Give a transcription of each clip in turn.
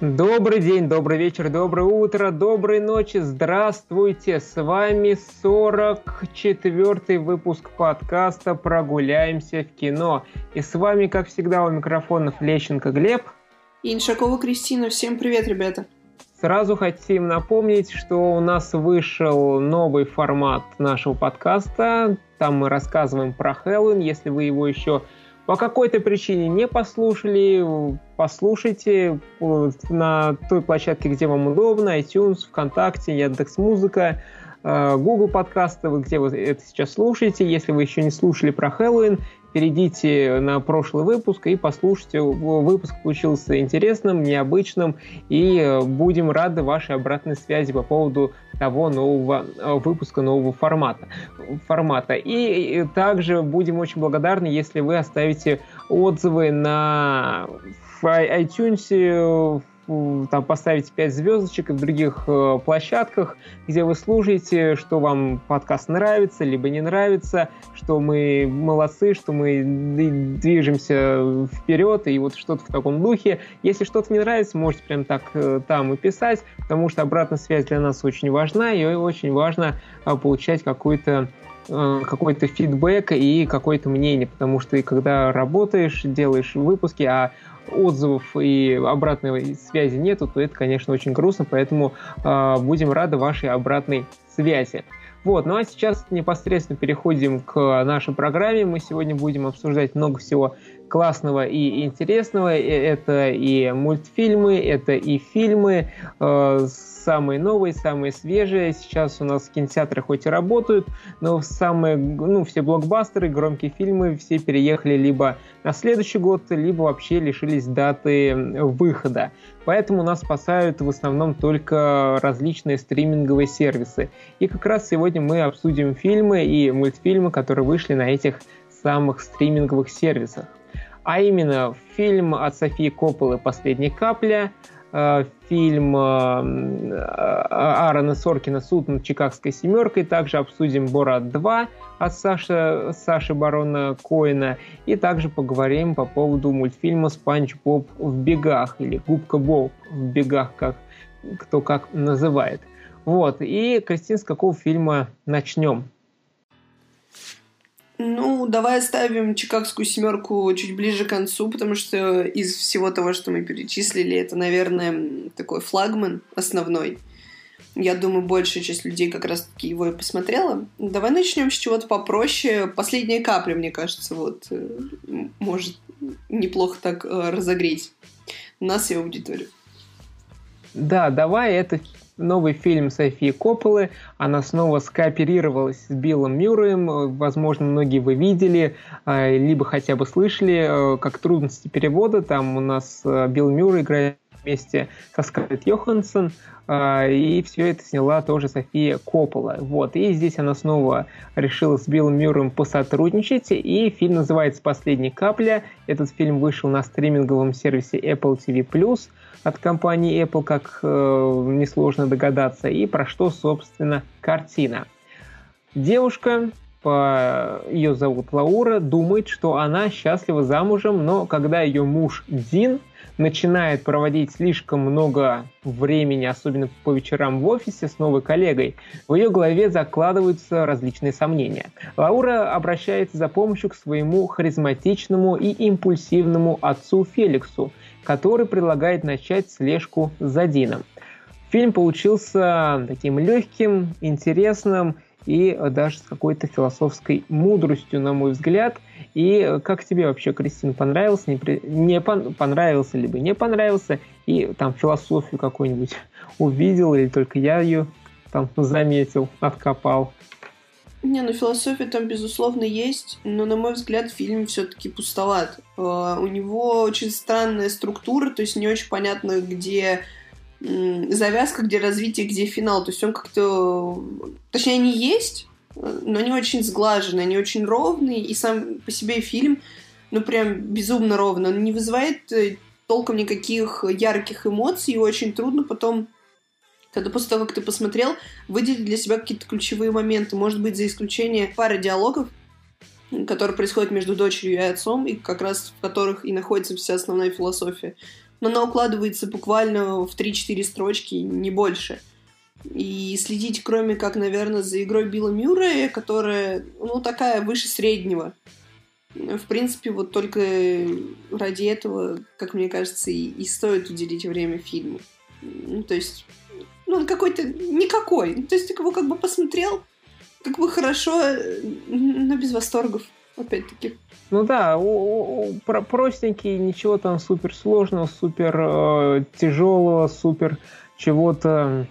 Добрый день, добрый вечер, доброе утро, доброй ночи, здравствуйте! С вами 44-й выпуск подкаста «Прогуляемся в кино». И с вами, как всегда, у микрофонов Лещенко Глеб. И Иншакова Кристина. Всем привет, ребята! Сразу хотим напомнить, что у нас вышел новый формат нашего подкаста. Там мы рассказываем про Хэллоуин. Если вы его еще по какой-то причине не послушали, послушайте э, на той площадке, где вам удобно, iTunes, ВКонтакте, Яндекс.Музыка, э, Google подкасты, где вы это сейчас слушаете. Если вы еще не слушали про Хэллоуин, перейдите на прошлый выпуск и послушайте. Выпуск получился интересным, необычным, и будем рады вашей обратной связи по поводу того нового э, выпуска, нового формата. формата. И также будем очень благодарны, если вы оставите отзывы на iTunes, там поставить 5 звездочек и в других э, площадках, где вы слушаете, что вам подкаст нравится, либо не нравится, что мы молодцы, что мы движемся вперед, и вот что-то в таком духе. Если что-то не нравится, можете прям так э, там и писать, потому что обратная связь для нас очень важна, и очень важно э, получать какой-то э, какой-то фидбэк и какое-то мнение, потому что когда работаешь, делаешь выпуски, а отзывов и обратной связи нету, то это, конечно, очень грустно, поэтому э, будем рады вашей обратной связи. Вот, ну а сейчас непосредственно переходим к нашей программе. Мы сегодня будем обсуждать много всего классного и интересного. Это и мультфильмы, это и фильмы, э, самые новые, самые свежие. Сейчас у нас кинотеатры хоть и работают, но самые, ну, все блокбастеры, громкие фильмы, все переехали либо на следующий год, либо вообще лишились даты выхода. Поэтому нас спасают в основном только различные стриминговые сервисы. И как раз сегодня мы обсудим фильмы и мультфильмы, которые вышли на этих самых стриминговых сервисах. А именно фильм от Софии Копполы «Последняя капля», Э, фильм э, Аарона Соркина «Суд над Чикагской семеркой». Также обсудим «Борат 2» от Саши, Саши Барона Коина. И также поговорим по поводу мультфильма «Спанч Боб в бегах» или «Губка Боб в бегах», как кто как называет. Вот. И, Кристин, с какого фильма начнем? Ну, давай оставим Чикагскую семерку чуть ближе к концу, потому что из всего того, что мы перечислили, это, наверное, такой флагман основной. Я думаю, большая часть людей как раз-таки его и посмотрела. Давай начнем с чего-то попроще. Последняя капля, мне кажется, вот э, может неплохо так э, разогреть нас и аудиторию. Да, давай это новый фильм Софии Копполы. Она снова скооперировалась с Биллом Мюрреем. Возможно, многие вы видели, а, либо хотя бы слышали, э, как трудности перевода. Там у нас э, Билл Мюррей играет вместе со Скарлетт Йоханссон, а, и все это сняла тоже София Коппола. Вот. И здесь она снова решила с Биллом Мюрреем посотрудничать, и фильм называется «Последняя капля». Этот фильм вышел на стриминговом сервисе Apple TV+, от компании Apple, как э, несложно догадаться, и про что, собственно, картина. Девушка, по... ее зовут Лаура, думает, что она счастлива замужем, но когда ее муж Дин начинает проводить слишком много времени, особенно по вечерам в офисе с новой коллегой, в ее голове закладываются различные сомнения. Лаура обращается за помощью к своему харизматичному и импульсивному отцу Феликсу, который предлагает начать слежку за Дином. Фильм получился таким легким, интересным и даже с какой-то философской мудростью, на мой взгляд. И как тебе вообще, Кристина, понравился, не, при... не пон... понравился, либо не понравился, и там философию какую-нибудь увидел, или только я ее там заметил, откопал? Не, ну философия там, безусловно, есть, но, на мой взгляд, фильм все-таки пустоват. Uh, у него очень странная структура, то есть не очень понятно, где завязка, где развитие, где финал. То есть он как-то... Точнее, они есть, но они очень сглажены, они очень ровные, и сам по себе фильм, ну, прям безумно ровно. Он не вызывает э, толком никаких ярких эмоций, и очень трудно потом когда после того, как ты посмотрел, выделить для себя какие-то ключевые моменты. Может быть, за исключением пары диалогов, которые происходят между дочерью и отцом, и как раз в которых и находится вся основная философия но она укладывается буквально в 3-4 строчки, не больше. И следить, кроме как, наверное, за игрой Билла Мюррея, которая, ну, такая выше среднего. В принципе, вот только ради этого, как мне кажется, и, и стоит уделить время фильму. Ну, то есть, ну, он какой-то никакой. То есть, ты его как бы посмотрел, как бы хорошо, но без восторгов, опять-таки. Ну да, про простенький, ничего там супер сложного, супер э, тяжелого, супер чего-то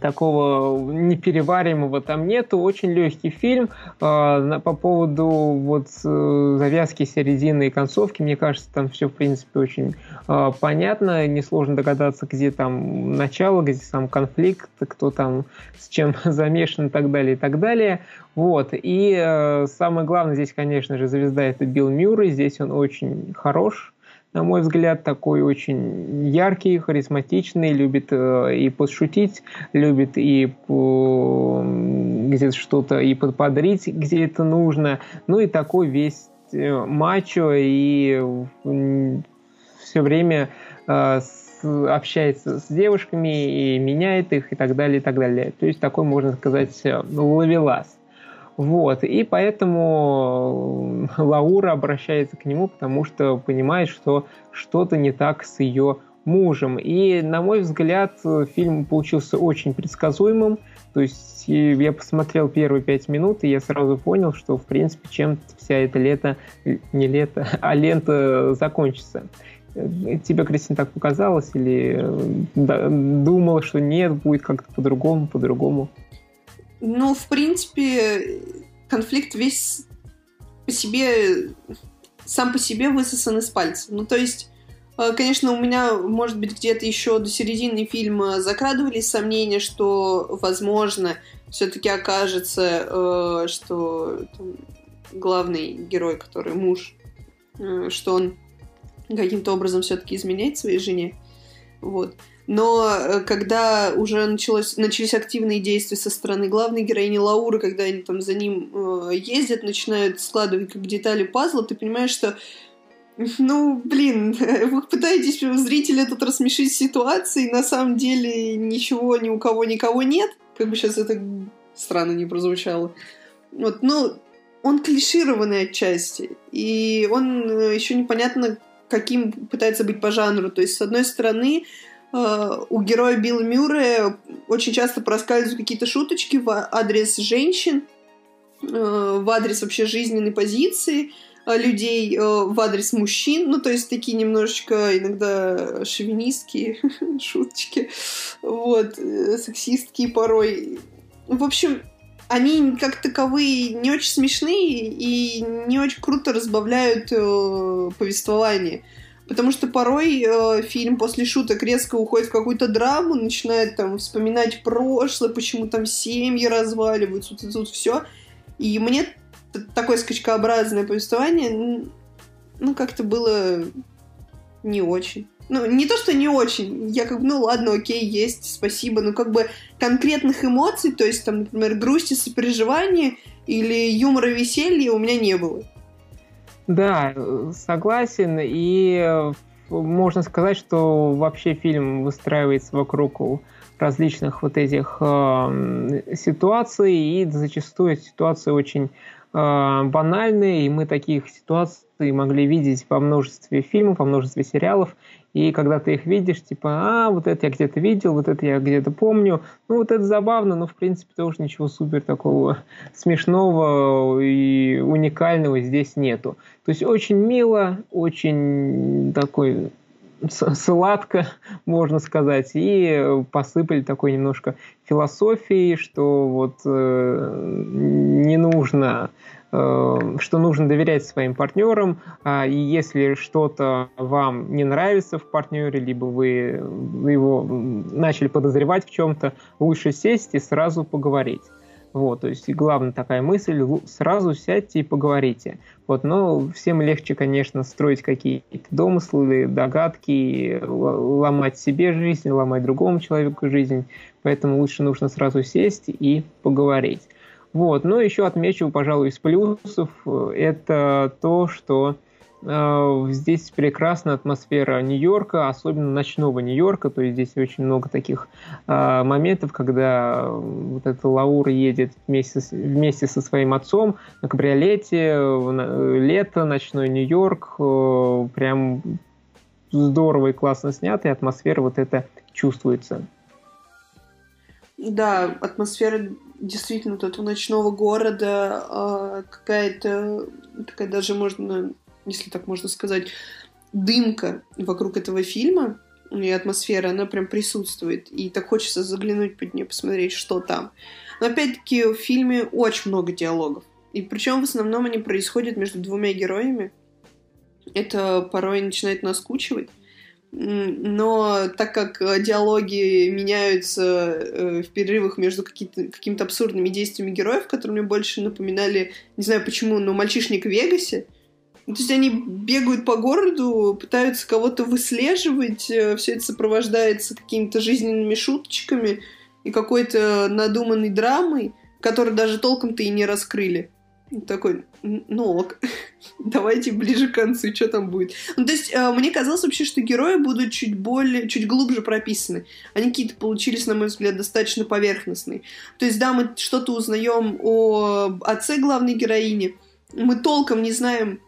такого непереваримого там нету. Очень легкий фильм. Э, по поводу вот э, завязки середины и концовки, мне кажется, там все, в принципе, очень э, понятно. Несложно догадаться, где там начало, где сам конфликт, кто там с чем замешан и так далее, и так далее. Вот. И э, самое главное здесь, конечно же, звезда это Билл Мюррей. Здесь он очень хорош на мой взгляд, такой очень яркий, харизматичный, любит э, и подшутить, любит и где-то что-то и подподрить, где это нужно. Ну и такой весь э, мачо и все время э, общается с девушками и меняет их и так далее, и так далее. То есть такой, можно сказать, э, ловелас. Вот, и поэтому э, Лаура обращается к нему, потому что понимает, что что-то не так с ее мужем. И, на мой взгляд, фильм получился очень предсказуемым. То есть я посмотрел первые пять минут, и я сразу понял, что, в принципе, чем вся эта лето, не лето, а лента закончится. Тебе, Кристина, так показалось? Или э, думала, что нет, будет как-то по-другому, по-другому? Ну, в принципе, конфликт весь по себе, сам по себе высосан из пальца. Ну, то есть, э, конечно, у меня, может быть, где-то еще до середины фильма закрадывались сомнения, что, возможно, все-таки окажется, э, что главный герой, который муж, э, что он каким-то образом все-таки изменяет своей жене. Вот. Но э, когда уже началось, начались активные действия со стороны главной героини Лауры, когда они там за ним э, ездят, начинают складывать как детали пазла, ты понимаешь, что ну, блин, вы пытаетесь зрителя тут рассмешить ситуацией, на самом деле ничего ни у кого никого нет, как бы сейчас это странно не прозвучало. Вот, ну, он клишированный отчасти, и он э, еще непонятно каким пытается быть по жанру. То есть, с одной стороны, у героя Билла Мюррея очень часто проскальзывают какие-то шуточки в адрес женщин, э, в адрес вообще жизненной позиции э, людей, в адрес мужчин, ну, то есть такие немножечко иногда шовинистские шуточки, вот, сексистские порой. В общем, они как таковые не очень смешные и не очень круто разбавляют повествование. Потому что порой э, фильм после шуток резко уходит в какую-то драму, начинает там вспоминать прошлое, почему там семьи разваливаются, вот это тут все. И мне такое скачкообразное повествование, ну, как-то было не очень. Ну, не то, что не очень. Я как бы, ну ладно, окей, есть, спасибо. Но как бы конкретных эмоций, то есть там, например, грусти, сопереживания или юмора, веселья у меня не было. Да, согласен. И э, можно сказать, что вообще фильм выстраивается вокруг различных вот этих э, ситуаций, и зачастую ситуации очень э, банальные, и мы таких ситуаций могли видеть во множестве фильмов, во множестве сериалов, и когда ты их видишь, типа, а, вот это я где-то видел, вот это я где-то помню. Ну, вот это забавно, но, в принципе, тоже ничего супер такого смешного и уникального здесь нету. То есть очень мило, очень такой сладко, можно сказать, и посыпали такой немножко философии, что вот э, не нужно что нужно доверять своим партнерам, а, и если что-то вам не нравится в партнере, либо вы его начали подозревать в чем-то, лучше сесть и сразу поговорить. Вот, то есть главная такая мысль, сразу сядьте и поговорите. Вот, но всем легче, конечно, строить какие-то домыслы, догадки, ломать себе жизнь, ломать другому человеку жизнь. Поэтому лучше нужно сразу сесть и поговорить. Вот. Но еще отмечу, пожалуй, из плюсов, э, это то, что Э, здесь прекрасная атмосфера Нью-Йорка, особенно ночного Нью-Йорка. То есть здесь очень много таких э, моментов, когда вот эта Лаура едет вместе, вместе со своим отцом на кабриолете, лето, ночной Нью-Йорк. Э, прям здорово и классно снято, и атмосфера вот эта чувствуется. Да, атмосфера действительно этого ночного города, какая-то такая даже можно если так можно сказать, дымка вокруг этого фильма, и атмосфера, она прям присутствует. И так хочется заглянуть под нее, посмотреть, что там. Но опять-таки в фильме очень много диалогов. И причем в основном они происходят между двумя героями. Это порой начинает наскучивать. Но так как диалоги меняются э, в перерывах между какими-то абсурдными действиями героев, которые мне больше напоминали, не знаю почему, но «Мальчишник в Вегасе», то есть они бегают по городу, пытаются кого-то выслеживать, э, все это сопровождается какими-то жизненными шуточками и какой-то надуманной драмой, которую даже толком-то и не раскрыли. Такой, ну ок, давайте ближе к концу, что там будет. Ну, то есть, э, мне казалось вообще, что герои будут чуть более, чуть глубже прописаны. Они какие-то получились, на мой взгляд, достаточно поверхностные. То есть, да, мы что-то узнаем о отце главной героини, мы толком не знаем,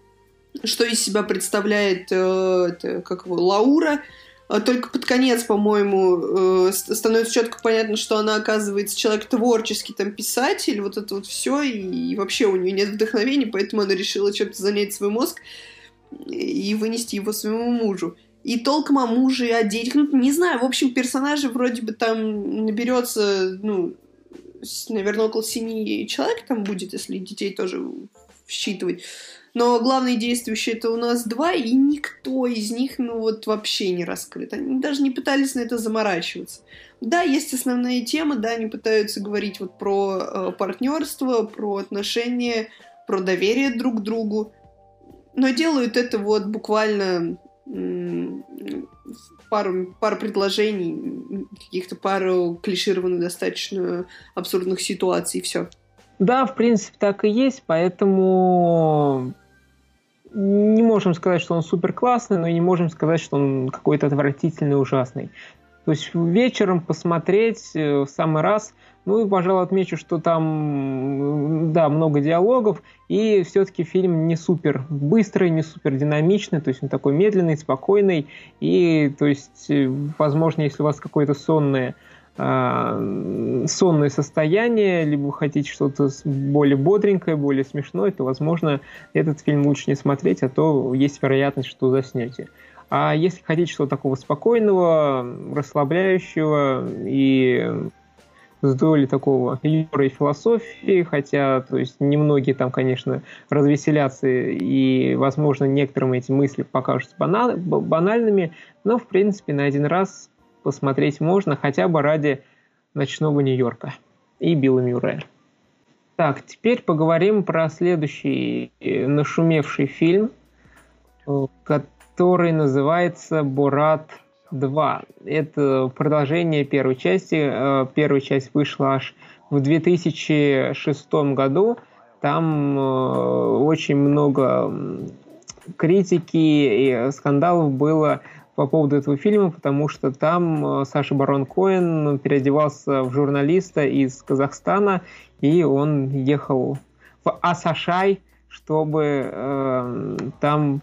что из себя представляет э, это, как его, Лаура. А только под конец, по-моему, э, становится четко понятно, что она оказывается человек творческий, там, писатель, вот это вот все, и, вообще у нее нет вдохновения, поэтому она решила чем-то занять свой мозг и вынести его своему мужу. И толком о муже и о детях, ну, не знаю, в общем, персонажей вроде бы там наберется, ну, наверное, около семи человек там будет, если детей тоже считывать. Но главные действующие это у нас два, и никто из них, ну вот, вообще не раскрыт. Они даже не пытались на это заморачиваться. Да, есть основная тема, да, они пытаются говорить вот про э, партнерство, про отношения, про доверие друг к другу, но делают это вот буквально пару, пару предложений, каких-то пару клишированных, достаточно абсурдных ситуаций, и все. Да, в принципе, так и есть, поэтому не можем сказать, что он супер классный, но и не можем сказать, что он какой-то отвратительный, ужасный. То есть вечером посмотреть э, в самый раз, ну и, пожалуй, отмечу, что там, да, много диалогов, и все-таки фильм не супер быстрый, не супер динамичный, то есть он такой медленный, спокойный, и, то есть, э, возможно, если у вас какое-то сонное сонное состояние, либо хотите что-то более бодренькое, более смешное, то, возможно, этот фильм лучше не смотреть, а то есть вероятность, что заснете. А если хотите что-то такого спокойного, расслабляющего и с долей такого юмора и философии, хотя, то есть, немногие там, конечно, развеселятся, и, возможно, некоторым эти мысли покажутся банальными, но, в принципе, на один раз посмотреть можно хотя бы ради ночного Нью-Йорка и Билла Мюррея. Так, теперь поговорим про следующий э, нашумевший фильм, э, который называется «Борат 2». Это продолжение первой части. Э, первая часть вышла аж в 2006 году. Там очень много критики и скандалов было по поводу этого фильма, потому что там э, Саша Барон Коэн переодевался в журналиста из Казахстана, и он ехал в Асашай, чтобы э, там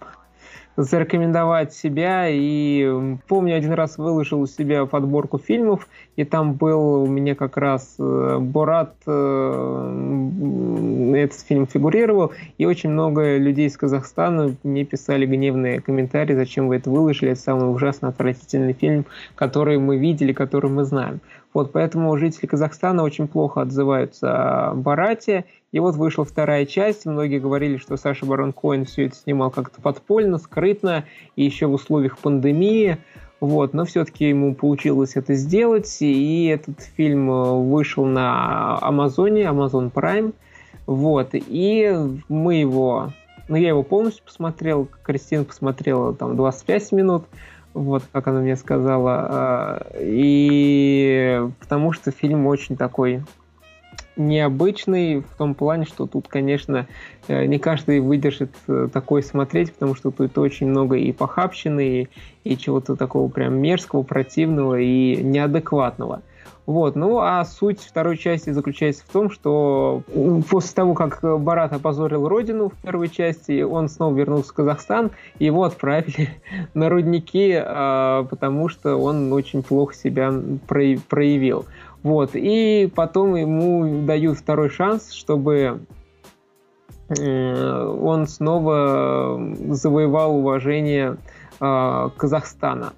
зарекомендовать себя. И помню, один раз выложил у себя подборку фильмов, и там был у меня как раз э, Борат, э, этот фильм фигурировал, и очень много людей из Казахстана мне писали гневные комментарии, зачем вы это выложили, это самый ужасно отвратительный фильм, который мы видели, который мы знаем. Вот, поэтому жители Казахстана очень плохо отзываются о Барате, и вот вышла вторая часть. Многие говорили, что Саша Барон Коэн все это снимал как-то подпольно, скрытно, и еще в условиях пандемии. Вот, но все-таки ему получилось это сделать, и этот фильм э, вышел на Амазоне, Amazon Prime. Вот, и мы его, ну я его полностью посмотрел, Кристина посмотрела там 25 минут, вот, как она мне сказала, э, и потому что фильм очень такой необычный в том плане, что тут, конечно, э, не каждый выдержит э, такое смотреть, потому что тут очень много и похабщины, и, и чего-то такого прям мерзкого, противного и неадекватного. Вот. Ну, а суть второй части заключается в том, что после того, как Барат опозорил родину в первой части, он снова вернулся в Казахстан, и его отправили на рудники, а, потому что он очень плохо себя проявил. Вот. И потом ему дают второй шанс, чтобы э, он снова завоевал уважение а, Казахстана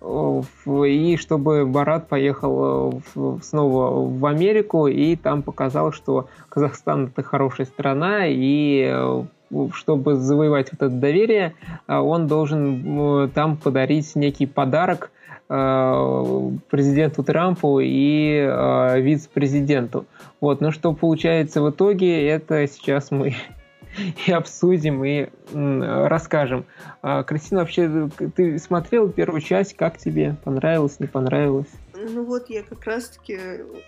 и чтобы Барат поехал э, снова в Америку и там показал, что Казахстан это хорошая страна, и э, чтобы завоевать вот это доверие, э, он должен там подарить некий подарок президенту Трампу и вице-президенту. Вот, но что получается в итоге, это сейчас мы и обсудим, и расскажем. А, Кристина, вообще, ты смотрел первую часть, как тебе? Понравилось, не понравилось? Ну вот, я как раз-таки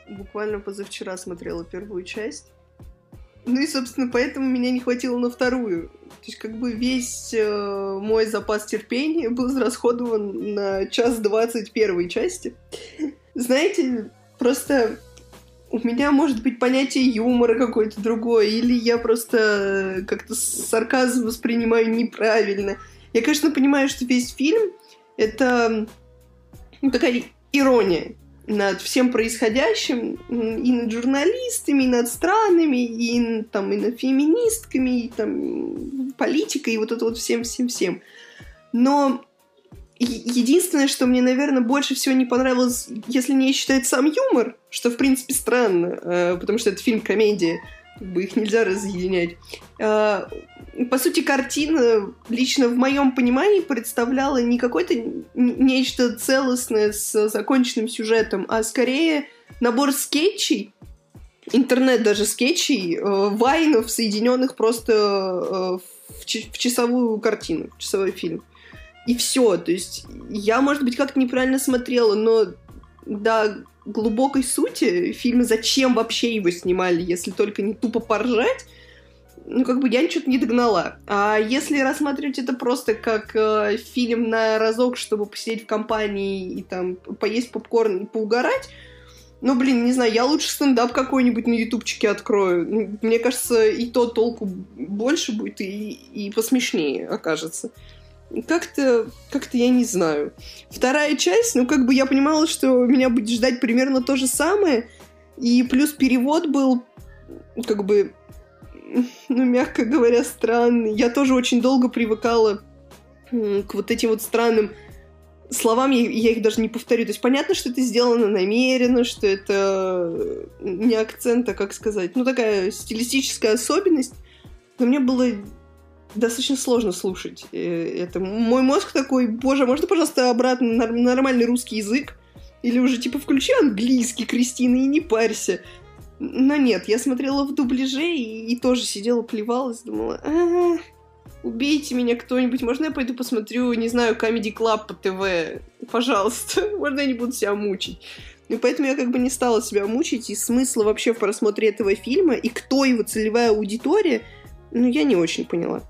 буквально позавчера смотрела первую часть. Ну и, собственно, поэтому меня не хватило на вторую. То есть, как бы весь э, мой запас терпения был израсходован на час двадцать первой части. Знаете, просто у меня может быть понятие юмора какое-то другое, или я просто как-то сарказм воспринимаю неправильно. Я, конечно, понимаю, что весь фильм — это ну, такая ирония над всем происходящим, и над журналистами, и над странами, и, там, и над феминистками, и там, политикой, и вот это вот всем-всем-всем. Но Единственное, что мне, наверное, больше всего не понравилось, если не считать сам юмор, что, в принципе, странно, э, потому что это фильм-комедия, как бы их нельзя разъединять. Э, по сути, картина лично в моем понимании представляла не какое-то нечто целостное с законченным сюжетом, а скорее набор скетчей, интернет даже скетчей, э, вайнов, соединенных просто в часовую картину, в часовой фильм и все. То есть я, может быть, как-то неправильно смотрела, но до глубокой сути фильма зачем вообще его снимали, если только не тупо поржать, ну, как бы я что-то не догнала. А если рассматривать это просто как э, фильм на разок, чтобы посидеть в компании и там поесть попкорн и поугарать, ну, блин, не знаю, я лучше стендап какой-нибудь на ютубчике открою. Мне кажется, и то толку больше будет, и, и посмешнее окажется как-то, как-то я не знаю. Вторая часть, ну, как бы я понимала, что меня будет ждать примерно то же самое, и плюс перевод был, как бы, ну, мягко говоря, странный. Я тоже очень долго привыкала к вот этим вот странным словам, я, я их даже не повторю. То есть понятно, что это сделано намеренно, что это не акцент, а, как сказать, ну, такая стилистическая особенность. Но мне было достаточно сложно слушать. Э, это мой мозг такой, боже, можно, пожалуйста, обратно нормальный русский язык? Или уже типа включи английский, Кристина, и не парься. Но нет, я смотрела в дубляже и, и тоже сидела, плевалась, думала, а, убейте меня кто-нибудь, можно я пойду посмотрю, не знаю, Comedy Club по ТВ? Пожалуйста, можно я не буду себя мучить? И поэтому я как бы не стала себя мучить, и смысла вообще в просмотре этого фильма, и кто его целевая аудитория, ну, я не очень поняла.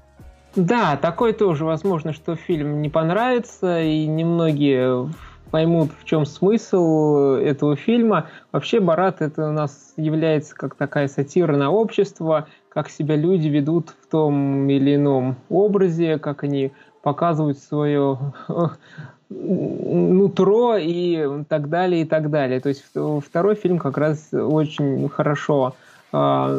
Да, такое тоже возможно, что фильм не понравится, и немногие поймут, в чем смысл этого фильма. Вообще, Барат это у нас является как такая сатира на общество, как себя люди ведут в том или ином образе, как они показывают свое нутро и так далее, и так далее. То есть второй фильм как раз очень хорошо а,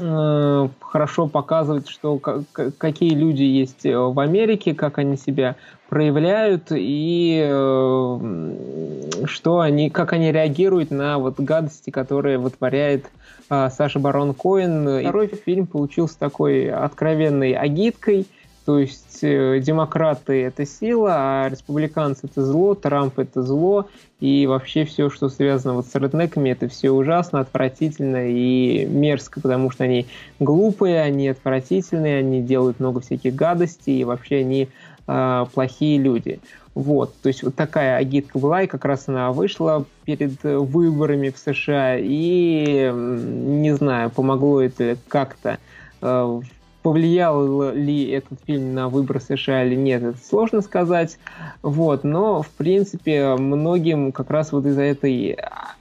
Э, хорошо показывает, что какие люди есть э, в Америке, как они себя проявляют и э, что они, как они реагируют на вот гадости, которые вытворяет Саша Барон Коэн. Второй фильм получился такой откровенной агиткой – то есть э, демократы это сила, а республиканцы это зло, Трамп это зло, и вообще все, что связано вот с реднеками, это все ужасно, отвратительно и мерзко, потому что они глупые, они отвратительные, они делают много всяких гадостей, и вообще они э, плохие люди. Вот, то есть вот такая агитка была, и как раз она вышла перед выборами в США, и, не знаю, помогло это как-то э, повлиял ли этот фильм на выбор США или нет, это сложно сказать. Вот, но, в принципе, многим как раз вот из-за этой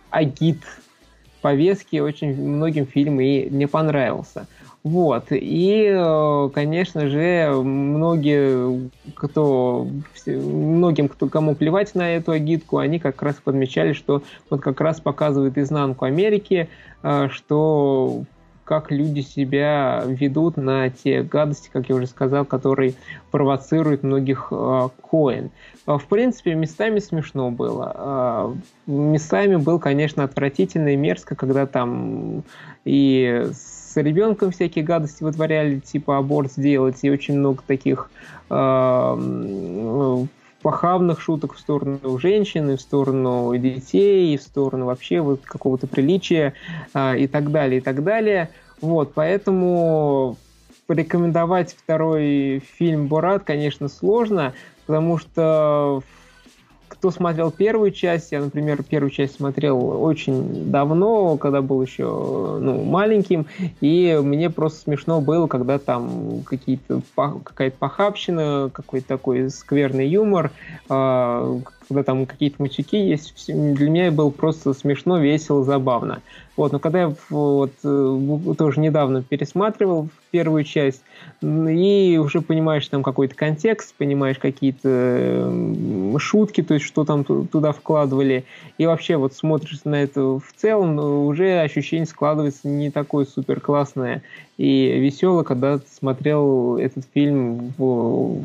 агит повестки очень многим фильм и не понравился. Вот. И, э, конечно же, многие, кто, многим, кто, кому плевать на эту агитку, они как раз подмечали, что вот как раз показывает изнанку Америки, э, что как люди себя ведут на те гадости, как я уже сказал, которые провоцируют многих э, коин. В принципе, местами смешно было. Э, местами был, конечно, отвратительно и мерзко, когда там и с ребенком всякие гадости вытворяли, типа аборт сделать, и очень много таких э, похабных шуток в сторону женщин, и в сторону детей, в сторону вообще вот какого-то приличия э, и так далее, и так далее. Вот, поэтому порекомендовать второй фильм «Борат», конечно, сложно, потому что кто смотрел первую часть, я, например, первую часть смотрел очень давно, когда был еще ну, маленьким, и мне просто смешно было, когда там какие-то какая-то похабщина, какой-то такой скверный юмор, а, когда там какие-то мучики есть, для меня было просто смешно, весело, забавно. Вот, но когда я вот, э, тоже недавно пересматривал первую часть, и уже понимаешь там какой-то контекст, понимаешь какие-то шутки, то есть что там туда вкладывали, и вообще вот смотришь на это в целом, уже ощущение складывается не такое супер классное и веселое, когда смотрел этот фильм в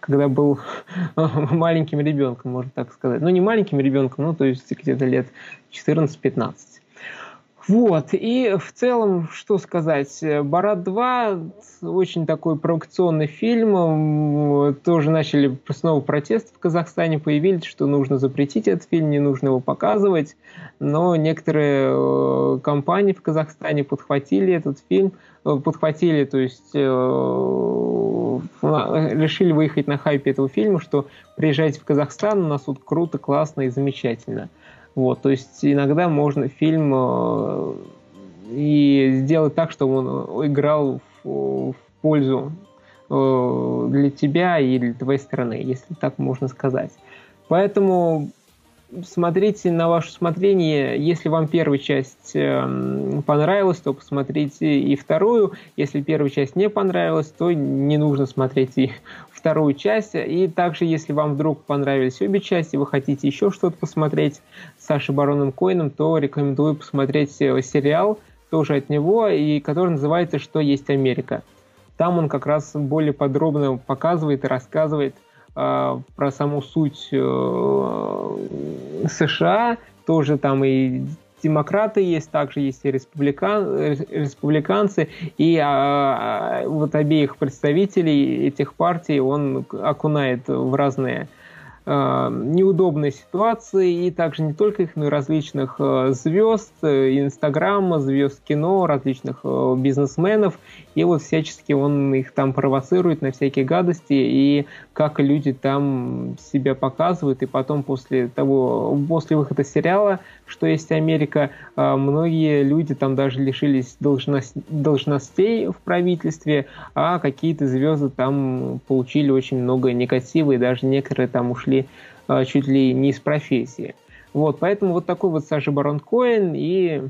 когда был маленьким ребенком, можно так сказать. Ну, не маленьким ребенком, ну, то есть где-то лет 14-15. Вот, и в целом, что сказать, «Барат 2» очень такой провокационный фильм, тоже начали снова протесты в Казахстане, появились, что нужно запретить этот фильм, не нужно его показывать, но некоторые э, компании в Казахстане подхватили этот фильм, э, подхватили, то есть э, решили выехать на хайпе этого фильма, что приезжайте в Казахстан, у нас тут круто, классно и замечательно. Вот, то есть иногда можно фильм э, и сделать так, чтобы он играл в, в пользу э, для тебя и для твоей страны, если так можно сказать. Поэтому смотрите на ваше усмотрение. Если вам первая часть э, понравилась, то посмотрите и вторую. Если первая часть не понравилась, то не нужно смотреть и вторую часть. И также, если вам вдруг понравились обе части, вы хотите еще что-то посмотреть с Сашей Бароном Коином, то рекомендую посмотреть э, сериал тоже от него, и который называется «Что есть Америка». Там он как раз более подробно показывает и рассказывает э, про саму суть э, США, тоже там и демократы есть, также есть и республикан, республиканцы, и а, а, вот обеих представителей этих партий он окунает в разные Э, неудобной ситуации, и также не только их, но и различных э, звезд, э, Инстаграма, звезд кино, различных бизнесменов, и вот всячески он их там провоцирует на всякие гадости, и как люди там себя показывают, и потом после того, после выхода сериала, что есть Америка, многие люди там даже лишились должность, должностей в правительстве, а какие-то звезды там получили очень много негатива, и даже некоторые там ушли ли а, чуть ли не из профессии. Вот, поэтому вот такой вот Саша Барон Коэн, и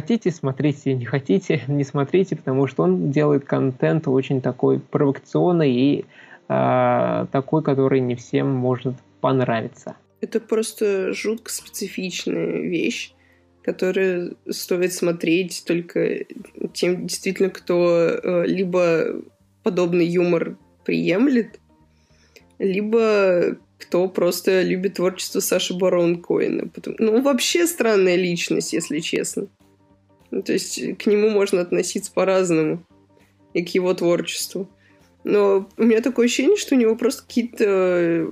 хотите, смотрите, не хотите, не смотрите, потому что он делает контент очень такой провокационный и э, такой, который не всем может понравиться. Это просто жутко специфичная вещь, которую стоит смотреть только тем, действительно, кто э, либо подобный юмор приемлет, либо кто просто любит творчество Саши Барон Коина. Ну, вообще странная личность, если честно. Ну, то есть к нему можно относиться по-разному. И к его творчеству. Но у меня такое ощущение, что у него просто какие-то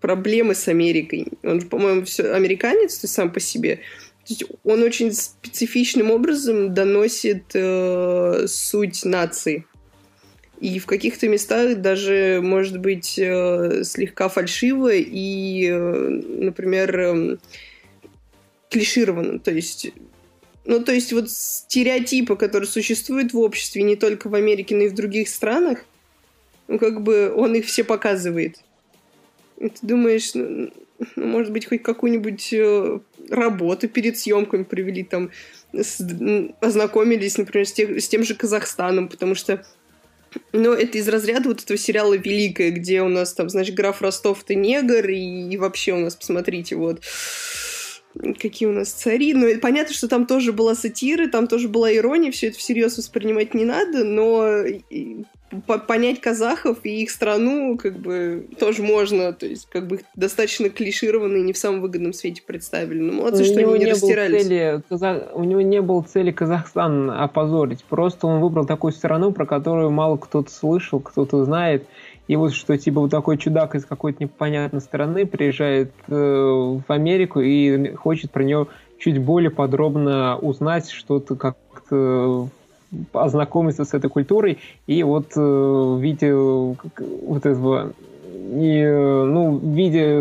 проблемы с Америкой. Он, по-моему, все американец, то есть сам по себе. То есть он очень специфичным образом доносит э, суть нации. и в каких-то местах даже может быть э, слегка фальшиво и, э, например, э, клишировано. То есть ну, то есть вот стереотипы, которые существуют в обществе не только в Америке, но и в других странах, ну, как бы он их все показывает. И ты думаешь, ну, ну может быть, хоть какую-нибудь э, работу перед съемками провели, там, с, ознакомились, например, с, тех, с тем же Казахстаном, потому что ну, это из разряда вот этого сериала «Великая», где у нас там, значит, граф Ростов-то негр, и, и вообще у нас, посмотрите, вот, какие у нас цари. Ну, понятно, что там тоже была сатира, там тоже была ирония, все это всерьез воспринимать не надо, но понять казахов и их страну как бы тоже можно, то есть как бы достаточно клишированно и не в самом выгодном свете представили. Ну, молодцы, что они не растирались. Цели, у него не было цели Казахстан опозорить, просто он выбрал такую страну, про которую мало кто-то слышал, кто-то знает, и вот что типа вот такой чудак из какой-то непонятной страны приезжает э, в Америку и хочет про нее чуть более подробно узнать что-то, как-то ознакомиться с этой культурой. И вот э, в виде вот этого и, ну, в виде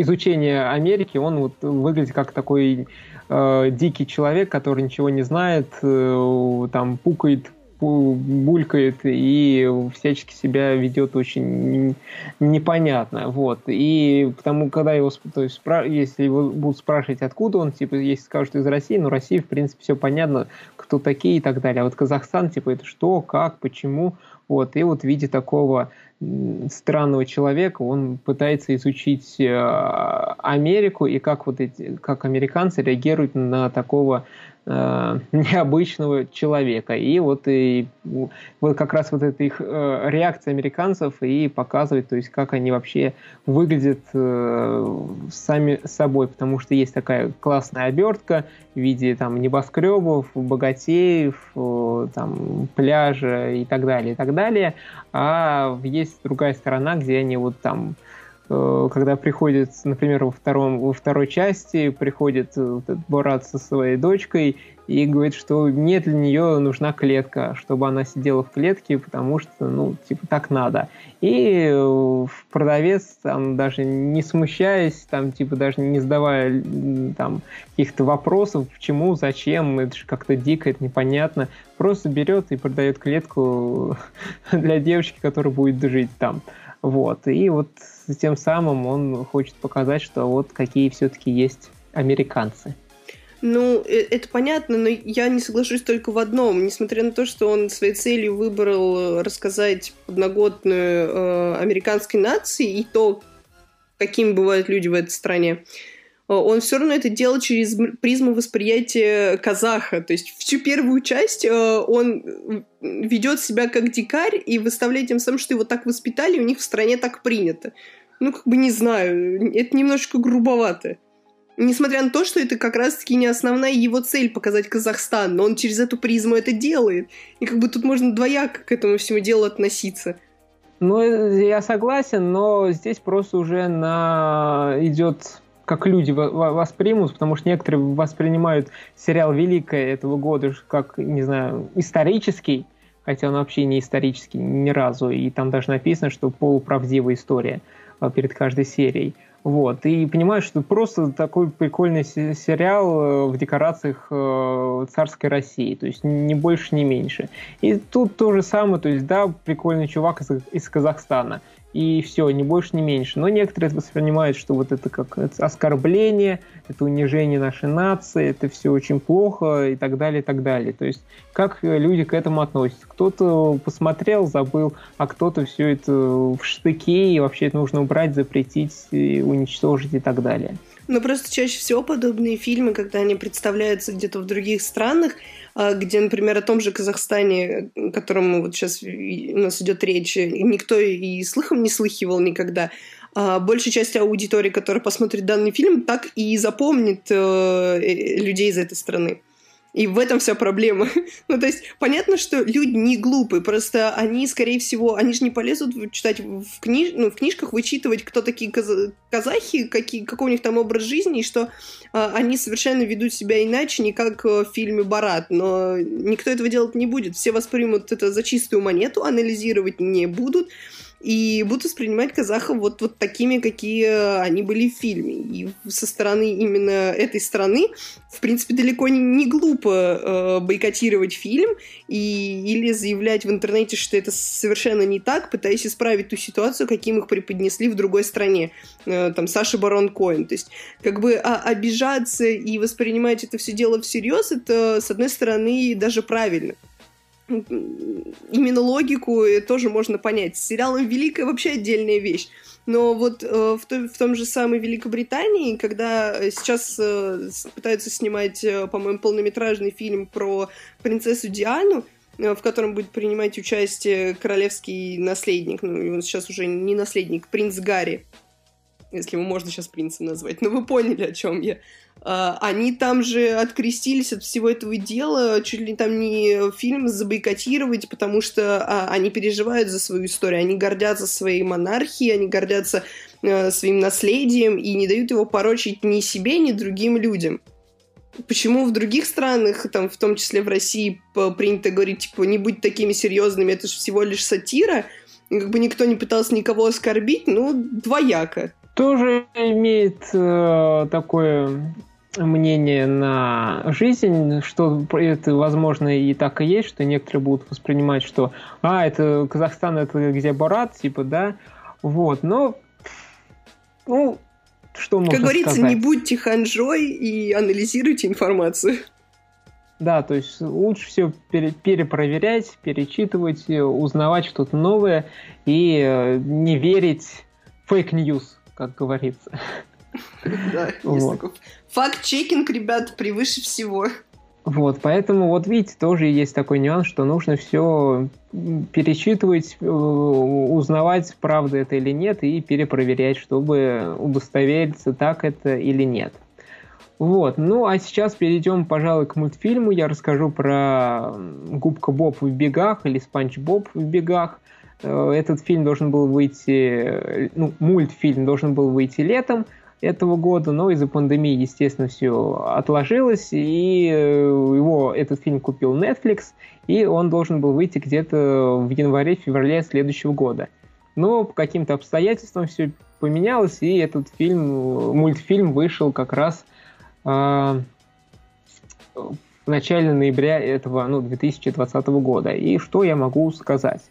изучения Америки он вот выглядит как такой э, дикий человек, который ничего не знает, э, там пукает булькает и всячески себя ведет очень непонятно. Вот. И потому, когда его, то есть, если его будут спрашивать, откуда он, типа, если скажут из России, ну, Россия, в принципе, все понятно, кто такие и так далее. А вот Казахстан, типа, это что, как, почему, вот. И вот в виде такого странного человека он пытается изучить э, Америку и как вот эти, как американцы реагируют на такого э, необычного человека. И вот, и вот как раз вот эта их э, реакция американцев и показывает, то есть как они вообще выглядят э, сами собой, потому что есть такая классная обертка в виде там небоскребов, богатеев, э, там пляжа и так далее, и так далее. А есть другая сторона, где они вот там Э, когда приходит, например, во, втором, во второй части, приходит э, Борат со своей дочкой и говорит, что нет для нее нужна клетка, чтобы она сидела в клетке, потому что, ну, типа, так надо. И э, продавец, там, даже не смущаясь, там, типа, даже не задавая там каких-то вопросов, почему, зачем, это же как-то дико, это непонятно, просто берет и продает клетку для девочки, которая будет жить там. Вот. И вот тем самым он хочет показать, что вот какие все-таки есть американцы. Ну, э, это понятно, но я не соглашусь только в одном. Несмотря на то, что он своей целью выбрал рассказать подноготную э, американской нации и то, какими бывают люди в этой стране, Э, он все равно это делал через призму восприятия казаха. То есть всю первую часть э, он ведет себя как дикарь и выставляет тем самым, что его так воспитали, у них в стране так принято. Ну, как бы не знаю, это немножечко грубовато. Несмотря на то, что это как раз-таки не основная его цель показать Казахстан, но он через эту призму это делает. И как бы тут можно двояко к этому всему делу относиться. Ну, я согласен, но здесь просто уже на идет как люди воспримут, потому что некоторые воспринимают сериал «Великая» этого года как, не знаю, исторический, хотя он вообще не исторический ни разу, и там даже написано, что полуправдивая история а, перед каждой серией. Вот. И понимаешь, что просто такой прикольный сериал э, в декорациях э, царской России. То есть ни больше, ни меньше. И тут то же самое. То есть, да, прикольный чувак из, из Казахстана и все, ни больше, ни меньше. Но некоторые воспринимают, что вот это как оскорбление, это унижение нашей нации, это все очень плохо и так далее, и так далее. То есть как люди к этому относятся. Кто-то посмотрел, забыл, а кто-то все это в штыки, и вообще это нужно убрать, запретить, уничтожить и так далее. Но просто чаще всего подобные фильмы, когда они представляются где-то в других странах, где, например, о том же Казахстане, о котором вот сейчас у нас идет речь, никто и слыхом не слыхивал никогда, а большая часть аудитории, которая посмотрит данный фильм, так и запомнит э, э людей из этой страны. И в этом вся проблема. ну, то есть, понятно, что люди не глупые, просто они, скорее всего, они же не полезут читать в, книж... ну, в книжках, вычитывать, кто такие каз... казахи, какие... какой у них там образ жизни, и что а, они совершенно ведут себя иначе, не как в фильме «Барат». Но никто этого делать не будет. Все воспримут это за чистую монету, анализировать не будут и будут воспринимать казахов вот, вот такими, какие они были в фильме. И со стороны именно этой страны, в принципе, далеко не, не глупо э, бойкотировать фильм и, или заявлять в интернете, что это совершенно не так, пытаясь исправить ту ситуацию, каким их преподнесли в другой стране. Э, там Саша Барон Коин. То есть, как бы а, обижаться и воспринимать это все дело всерьез, это, с одной стороны, даже правильно именно логику тоже можно понять. С сериалом «Великая» вообще отдельная вещь. Но вот э, в, то, в том же самой Великобритании, когда сейчас э, пытаются снимать, э, по-моему, полнометражный фильм про принцессу Диану, э, в котором будет принимать участие королевский наследник, ну, он сейчас уже не наследник, принц Гарри, если его можно сейчас принцем назвать, но вы поняли, о чем я. А, они там же открестились от всего этого дела, чуть ли там не фильм забойкотировать, потому что а, они переживают за свою историю, они гордятся своей монархией, они гордятся а, своим наследием и не дают его порочить ни себе, ни другим людям. Почему в других странах, там, в том числе в России, принято говорить, типа, не будь такими серьезными, это же всего лишь сатира, и как бы никто не пытался никого оскорбить, ну, двояко. Тоже имеет э, такое мнение на жизнь, что это, возможно, и так и есть, что некоторые будут воспринимать, что «а, это Казахстан, это где Барат», типа, да, вот, но, ну, что можно Как говорится, сказать? не будьте ханжой и анализируйте информацию. Да, то есть лучше все пере перепроверять, перечитывать, узнавать что-то новое и э, не верить fake news, как говорится. Да, есть такой Факт-чекинг, ребят, превыше всего. Вот, поэтому вот видите, тоже есть такой нюанс, что нужно все перечитывать, э, узнавать, правда это или нет, и перепроверять, чтобы удостовериться, так это или нет. Вот, ну а сейчас перейдем, пожалуй, к мультфильму. Я расскажу про Губка Боб в бегах или Спанч Боб в бегах. Э, этот фильм должен был выйти, э, ну, мультфильм должен был выйти летом, этого года, но из-за пандемии, естественно, все отложилось, и э, его этот фильм купил Netflix, и он должен был выйти где-то в январе-феврале следующего года. Но по каким-то обстоятельствам все поменялось, и этот фильм, мультфильм вышел как раз э, в начале ноября этого, ну, 2020 года. И что я могу сказать?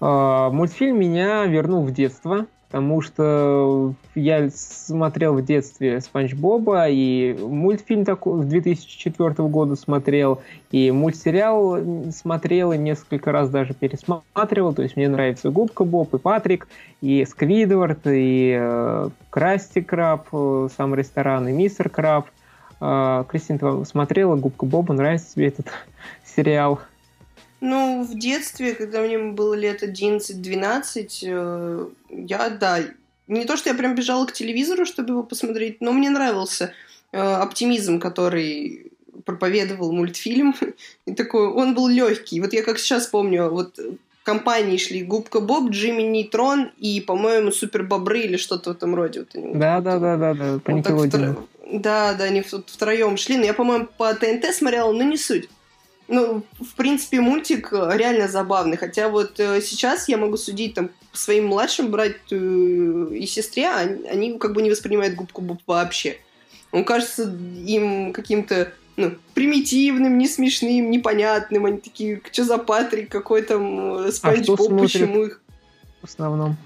Э, мультфильм меня вернул в детство, потому что я смотрел в детстве Спанч Боба, и мультфильм такой в 2004 года смотрел, и мультсериал смотрел, и несколько раз даже пересматривал, то есть мне нравится Губка Боб, и Патрик, и Сквидвард, и э, Красти Краб, э, сам ресторан, и Мистер Краб. Э, Кристин, ты смотрела Губка Боба, нравится тебе этот сериал? Ну, в детстве, когда мне было лет 11-12, э, я, да, не то, что я прям бежала к телевизору, чтобы его посмотреть, но мне нравился э, оптимизм, который проповедовал мультфильм. И такой, он был легкий. Вот я как сейчас помню, вот компании шли Губка Боб, Джимми Нейтрон и, по-моему, Супер Бобры или что-то в этом роде. Вот да, да, да, да, да, по вот втро... Да, да, они втроем шли. Но я, по-моему, по ТНТ смотрела, но не суть. Ну, в принципе, мультик э, реально забавный. Хотя вот э, сейчас я могу судить там своим младшим братью и сестре, они, они как бы не воспринимают губку Боб вообще. Он кажется им каким-то ну, примитивным, не смешным, непонятным. Они такие, что за Патрик, какой там э, Спанч а Боб, почему их... В основном.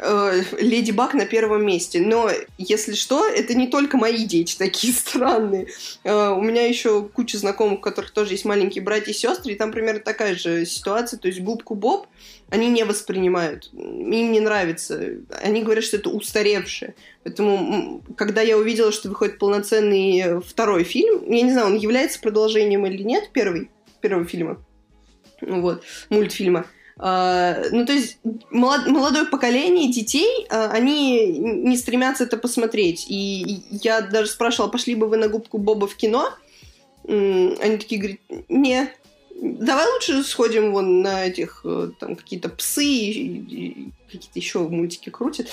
Э, Леди Баг на первом месте. Но, если что, это не только мои дети такие странные. Э, у меня еще куча знакомых, у которых тоже есть маленькие братья и сестры, и там примерно такая же ситуация. То есть губку Боб они не воспринимают. Им не нравится. Они говорят, что это устаревшее. Поэтому, когда я увидела, что выходит полноценный второй фильм, я не знаю, он является продолжением или нет первый, первого фильма, вот, мультфильма, ну, то есть молод, молодое поколение детей, uh, они не стремятся это посмотреть. И я даже спрашивала, пошли бы вы на губку Боба в кино? они такие говорят, не, давай лучше сходим вон на этих, э, там, какие-то псы какие-то еще мультики крутят.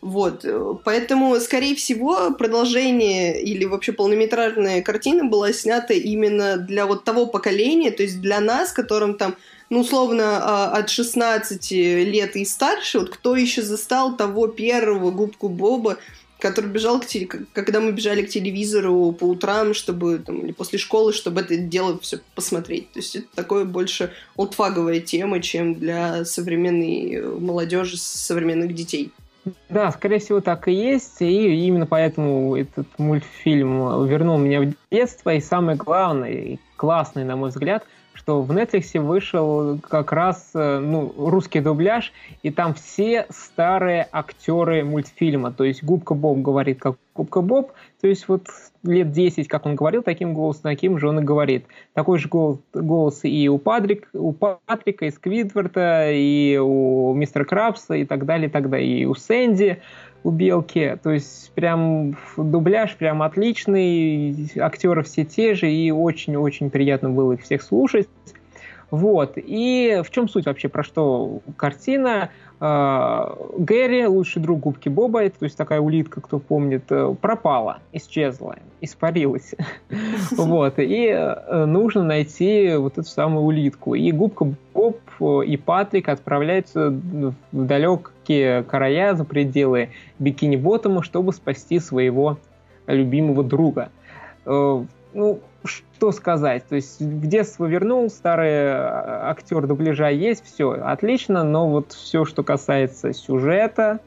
Вот. Поэтому, скорее всего, продолжение или вообще полнометражная картина была снята именно для вот того поколения, то есть для нас, которым там ну, условно, а, от 16 лет и старше, вот кто еще застал того первого губку Боба, который бежал к теле... когда мы бежали к телевизору по утрам, чтобы там, или после школы, чтобы это дело все посмотреть. То есть это такое больше олдфаговая тема, чем для современной э, молодежи, современных детей. Да, скорее всего, так и есть. И именно поэтому этот мультфильм вернул меня в детство. И самое главное, и классный, на мой взгляд – что в Netflix вышел как раз э, ну, русский дубляж, и там все старые актеры мультфильма. То есть Губка Боб говорит как Губка Боб, то есть вот лет 10, как он говорил, таким голосом, таким же он и говорит. Такой же голос, голос и у, Патрик, у Патрика, и Сквидварда, и у мистера Крабса, и так далее, и так далее, и у Сэнди у Белки. То есть прям дубляж прям отличный, актеры все те же, и очень-очень приятно было их всех слушать. Вот. И в чем суть вообще, про что картина? А, Гэри, лучший друг губки Боба, то есть такая улитка, кто помнит, э, пропала, исчезла, испарилась. Вот. И э, нужно найти вот эту самую улитку. И губка Боб э, и Патрик отправляются в далекие края за пределы Бикини-Ботома, чтобы спасти своего любимого друга. Ну, что сказать? То есть в детство вернул, старый э, актер дубляжа есть, все отлично, но вот все, что касается сюжета,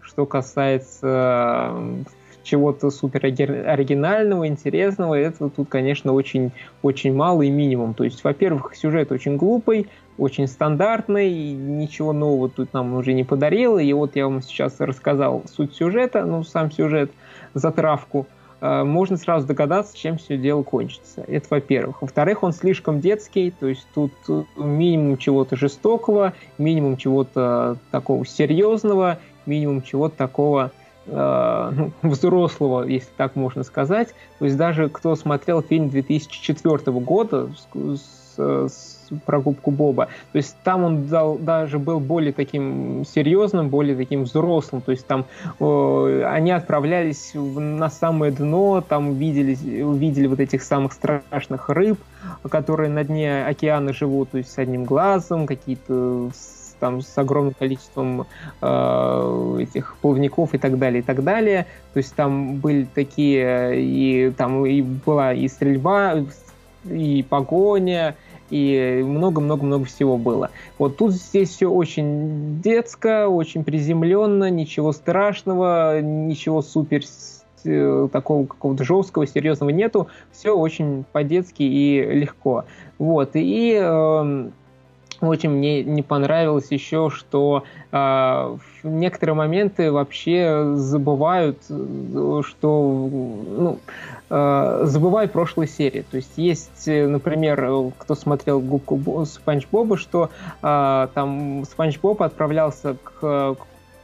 что касается э, чего-то супер оригинального, интересного, это тут, конечно, очень, очень мало и минимум. То есть, во-первых, сюжет очень глупый, очень стандартный, ничего нового тут нам уже не подарил. И вот я вам сейчас рассказал суть сюжета, ну, сам сюжет, затравку – Э, можно сразу догадаться, чем все дело кончится. Это во-первых. Во-вторых, он слишком детский, то есть тут минимум чего-то жестокого, минимум чего-то такого серьезного, минимум чего-то такого э, взрослого, если так можно сказать. То есть даже кто смотрел фильм 2004 года с, с про губку Боба. То есть там он дал, даже был более таким серьезным, более таким взрослым. То есть там э, они отправлялись на самое дно, там видели, увидели вот этих самых страшных рыб, которые на дне океана живут, то есть с одним глазом, какие-то там с огромным количеством э, этих плавников и так далее, и так далее. То есть там были такие, и там и была и стрельба, и погоня, и много-много-много всего было. Вот тут здесь все очень детско, очень приземленно, ничего страшного, ничего супер э, такого какого-то жесткого, серьезного нету. Все очень по-детски и легко. Вот. И э, очень мне не понравилось еще, что э, в некоторые моменты вообще забывают, что ну, э, забывают прошлые серии. То есть есть, например, кто смотрел губку Спанч Боба, что э, там Спанч Боб отправлялся к,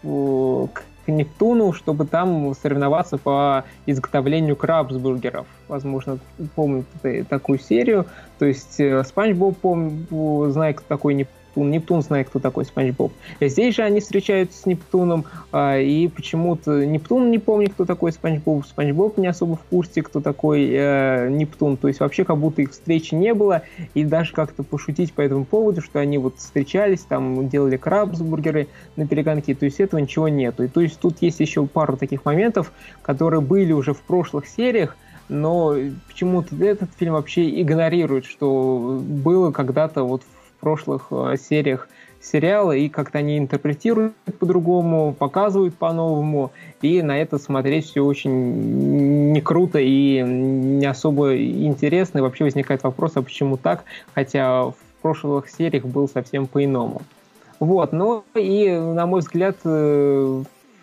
к Нептуну, чтобы там соревноваться по изготовлению крабсбургеров. Возможно, помните такую серию. То есть э, Спанч Боб, помнит, знает, кто такой Нептун, Нептун. Знает, кто такой Спанч Боб. Здесь же они встречаются с Нептуном, а, и почему-то Нептун не помнит, кто такой Спанч Боб. Спанч Боб не особо в курсе, кто такой э, Нептун. То есть вообще как будто их встречи не было, и даже как-то пошутить по этому поводу, что они вот встречались, там делали крабсбургеры на перегонки, то есть этого ничего нету. И то есть тут есть еще пару таких моментов, которые были уже в прошлых сериях, но почему-то этот фильм вообще игнорирует, что было когда-то вот в прошлых э, сериях сериала, и как-то они интерпретируют по-другому, показывают по-новому, и на это смотреть все очень не круто и не особо интересно, и вообще возникает вопрос, а почему так, хотя в прошлых сериях был совсем по-иному. Вот, ну и, на мой взгляд, э,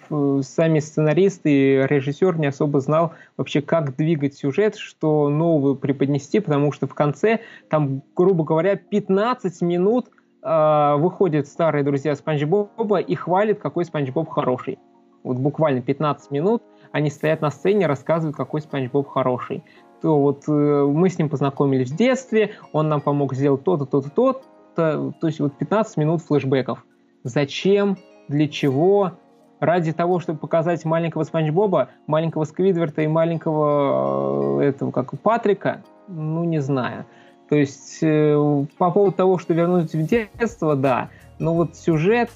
сами сценаристы и режиссер не особо знал вообще, как двигать сюжет, что нового преподнести, потому что в конце, там, грубо говоря, 15 минут э, выходят старые друзья Спанч Боба и хвалят, какой Спанч Боб хороший. Вот буквально 15 минут они стоят на сцене, рассказывают, какой Спанч Боб хороший. То вот э, мы с ним познакомились в детстве, он нам помог сделать то-то, то-то, то-то. То есть вот 15 минут флешбеков. Зачем? Для чего? Ради того, чтобы показать маленького Спанч Боба, маленького Сквидверта и маленького э, этого, как Патрика? Ну, не знаю. То есть э, по поводу того, что вернуть в детство, да. Но вот сюжет,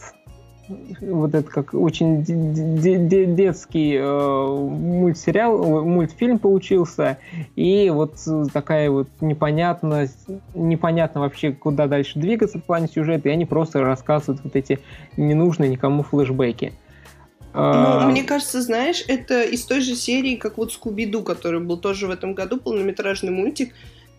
вот это как очень детский э, мультсериал, мультфильм получился, и вот такая вот непонятность, непонятно вообще, куда дальше двигаться в плане сюжета, и они просто рассказывают вот эти ненужные никому флешбеки. Ну, а... мне кажется, знаешь, это из той же серии, как вот Скуби-Ду, который был тоже в этом году, полнометражный мультик,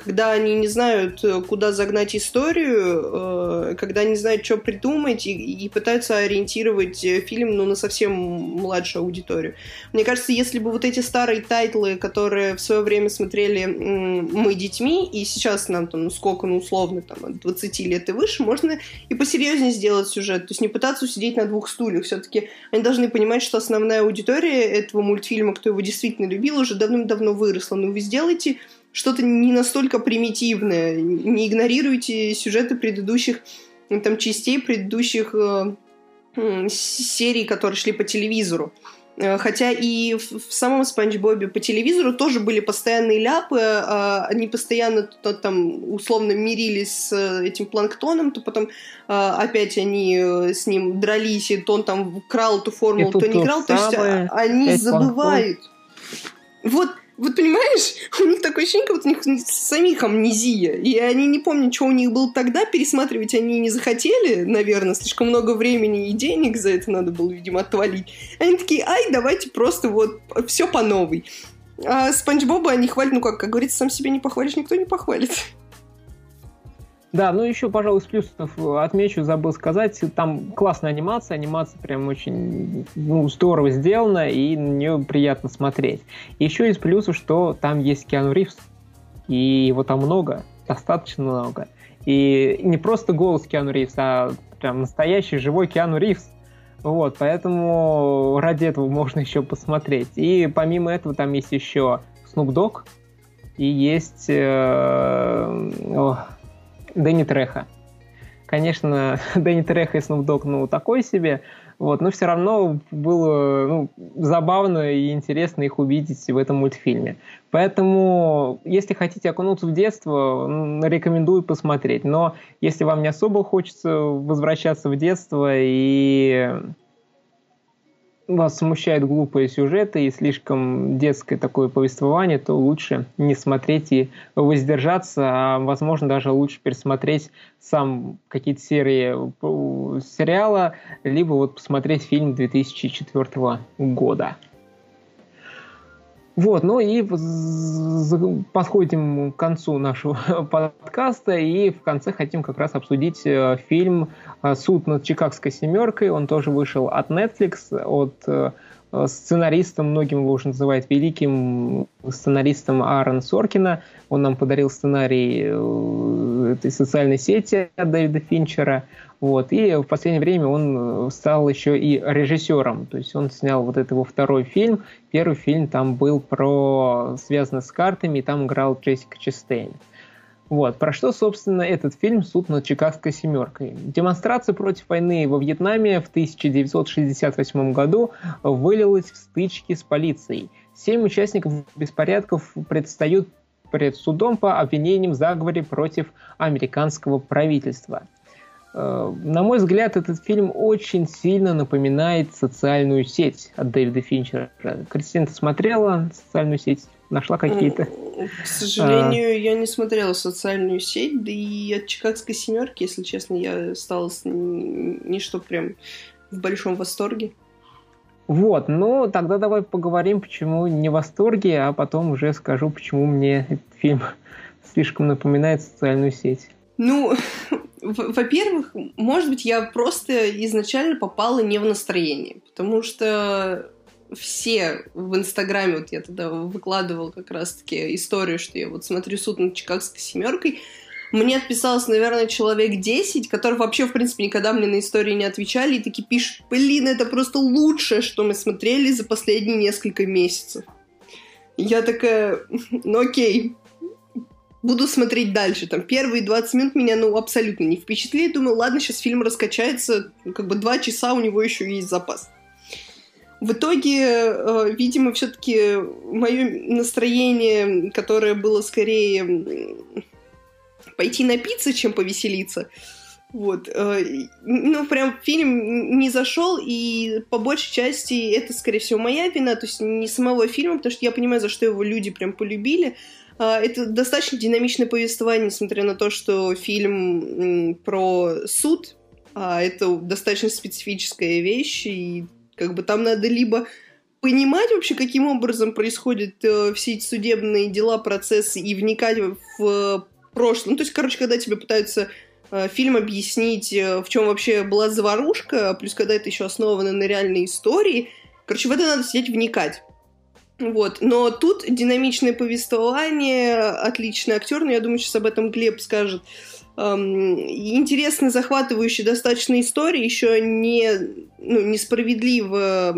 когда они не знают, э, куда загнать историю, э, когда не знают, что придумать, и, и пытаются ориентировать э, фильм ну, на совсем младшую аудиторию. Мне кажется, если бы вот эти старые тайтлы, которые в свое время смотрели мы детьми, и сейчас нам там, ну сколько, ну условно, там, от 20 лет и выше, можно и посерьезнее сделать сюжет. То есть не пытаться усидеть на двух стульях. Все-таки они должны понимать, что основная аудитория этого мультфильма, кто его действительно любил, уже давным-давно выросла. Но вы сделаете что-то не настолько примитивное. Не игнорируйте сюжеты предыдущих там, частей, предыдущих э, серий, которые шли по телевизору. Э, хотя и в, самом Спанч Бобе по телевизору тоже были постоянные ляпы, э, они постоянно то, там условно мирились с этим планктоном, то потом э, опять они э, с ним дрались, и то он там крал эту формулу, то не крал, то есть они забывают. Вот вот понимаешь, у них такое ощущение, как будто у них самих амнезия. И они не помнят, что у них было тогда, пересматривать они не захотели, наверное, слишком много времени и денег за это надо было, видимо, отвалить. Они такие, ай, давайте просто вот все по новой. А Спанч Боба они хвалят, ну как, как говорится, сам себя не похвалишь, никто не похвалит. Да, ну еще, пожалуй, из плюсов отмечу, забыл сказать, там классная анимация, анимация прям очень ну, здорово сделана, и на нее приятно смотреть. Еще из плюсов, что там есть Киану Ривз, и его там много, достаточно много. И не просто голос Киану Ривз, а прям настоящий живой Киану Ривз. Вот, поэтому ради этого можно еще посмотреть. И помимо этого там есть еще Snoop Dogg, и есть... Э, о, Дэнни Треха. Конечно, Дэнни Треха и Snoop ну, такой себе, вот, но все равно было ну, забавно и интересно их увидеть в этом мультфильме. Поэтому, если хотите окунуться в детство, рекомендую посмотреть. Но если вам не особо хочется возвращаться в детство и вас смущают глупые сюжеты и слишком детское такое повествование, то лучше не смотреть и воздержаться, а возможно даже лучше пересмотреть сам какие-то серии э, сериала, либо вот посмотреть фильм 2004 года. Вот, ну и подходим к концу нашего подкаста, и в конце хотим как раз обсудить э, фильм э, «Суд над Чикагской семеркой». Он тоже вышел от Netflix, от э, сценариста, многим его уже называют великим сценаристом Аарон Соркина. Он нам подарил сценарий этой социальной сети от Дэвида Финчера. Вот. И в последнее время он э, стал еще и режиссером. То есть он снял вот этот его второй фильм. Первый фильм там был про связанный с картами, и там играл Джессика Честейн. Вот. Про что, собственно, этот фильм «Суд над Чикагской семеркой». Демонстрация против войны во Вьетнаме в 1968 году вылилась в стычки с полицией. Семь участников беспорядков предстают перед судом по обвинениям в заговоре против американского правительства – Э, на мой взгляд, этот фильм очень сильно напоминает социальную сеть от Дэвида Финчера. Кристина, ты смотрела социальную сеть? Нашла какие-то? К сожалению, а... я не смотрела социальную сеть, да и от Чикагской семерки, если честно, я осталась не что прям в большом восторге. Вот, ну тогда давай поговорим, почему не в восторге, а потом уже скажу, почему мне этот фильм слишком напоминает социальную сеть. Ну, во-первых, может быть, я просто изначально попала не в настроение, потому что все в Инстаграме, вот я тогда выкладывала как раз-таки историю, что я вот смотрю суд над Чикагской семеркой, Мне отписалось, наверное, человек 10, которые вообще, в принципе, никогда мне на истории не отвечали, и такие пишут, блин, это просто лучшее, что мы смотрели за последние несколько месяцев. Я такая, ну окей, буду смотреть дальше. Там первые 20 минут меня, ну, абсолютно не впечатлили. Думаю, ладно, сейчас фильм раскачается, ну, как бы два часа у него еще есть запас. В итоге, э, видимо, все-таки мое настроение, которое было скорее пойти напиться, чем повеселиться, вот. Э, ну, прям фильм не зашел, и по большей части это, скорее всего, моя вина, то есть не самого фильма, потому что я понимаю, за что его люди прям полюбили. А, это достаточно динамичное повествование, несмотря на то, что фильм про суд, а это достаточно специфическая вещь, и как бы там надо либо понимать вообще, каким образом происходят э, все эти судебные дела, процессы, и вникать в прошлое. Ну, то есть, короче, когда тебе пытаются э, фильм объяснить, э, в чем вообще была заварушка, плюс когда это еще основано на реальной истории, короче, в это надо сидеть вникать. Вот. Но тут динамичное повествование, отличный актер, но я думаю, сейчас об этом Глеб скажет. Эм, интересно, захватывающая достаточно история, еще не ну, несправедливо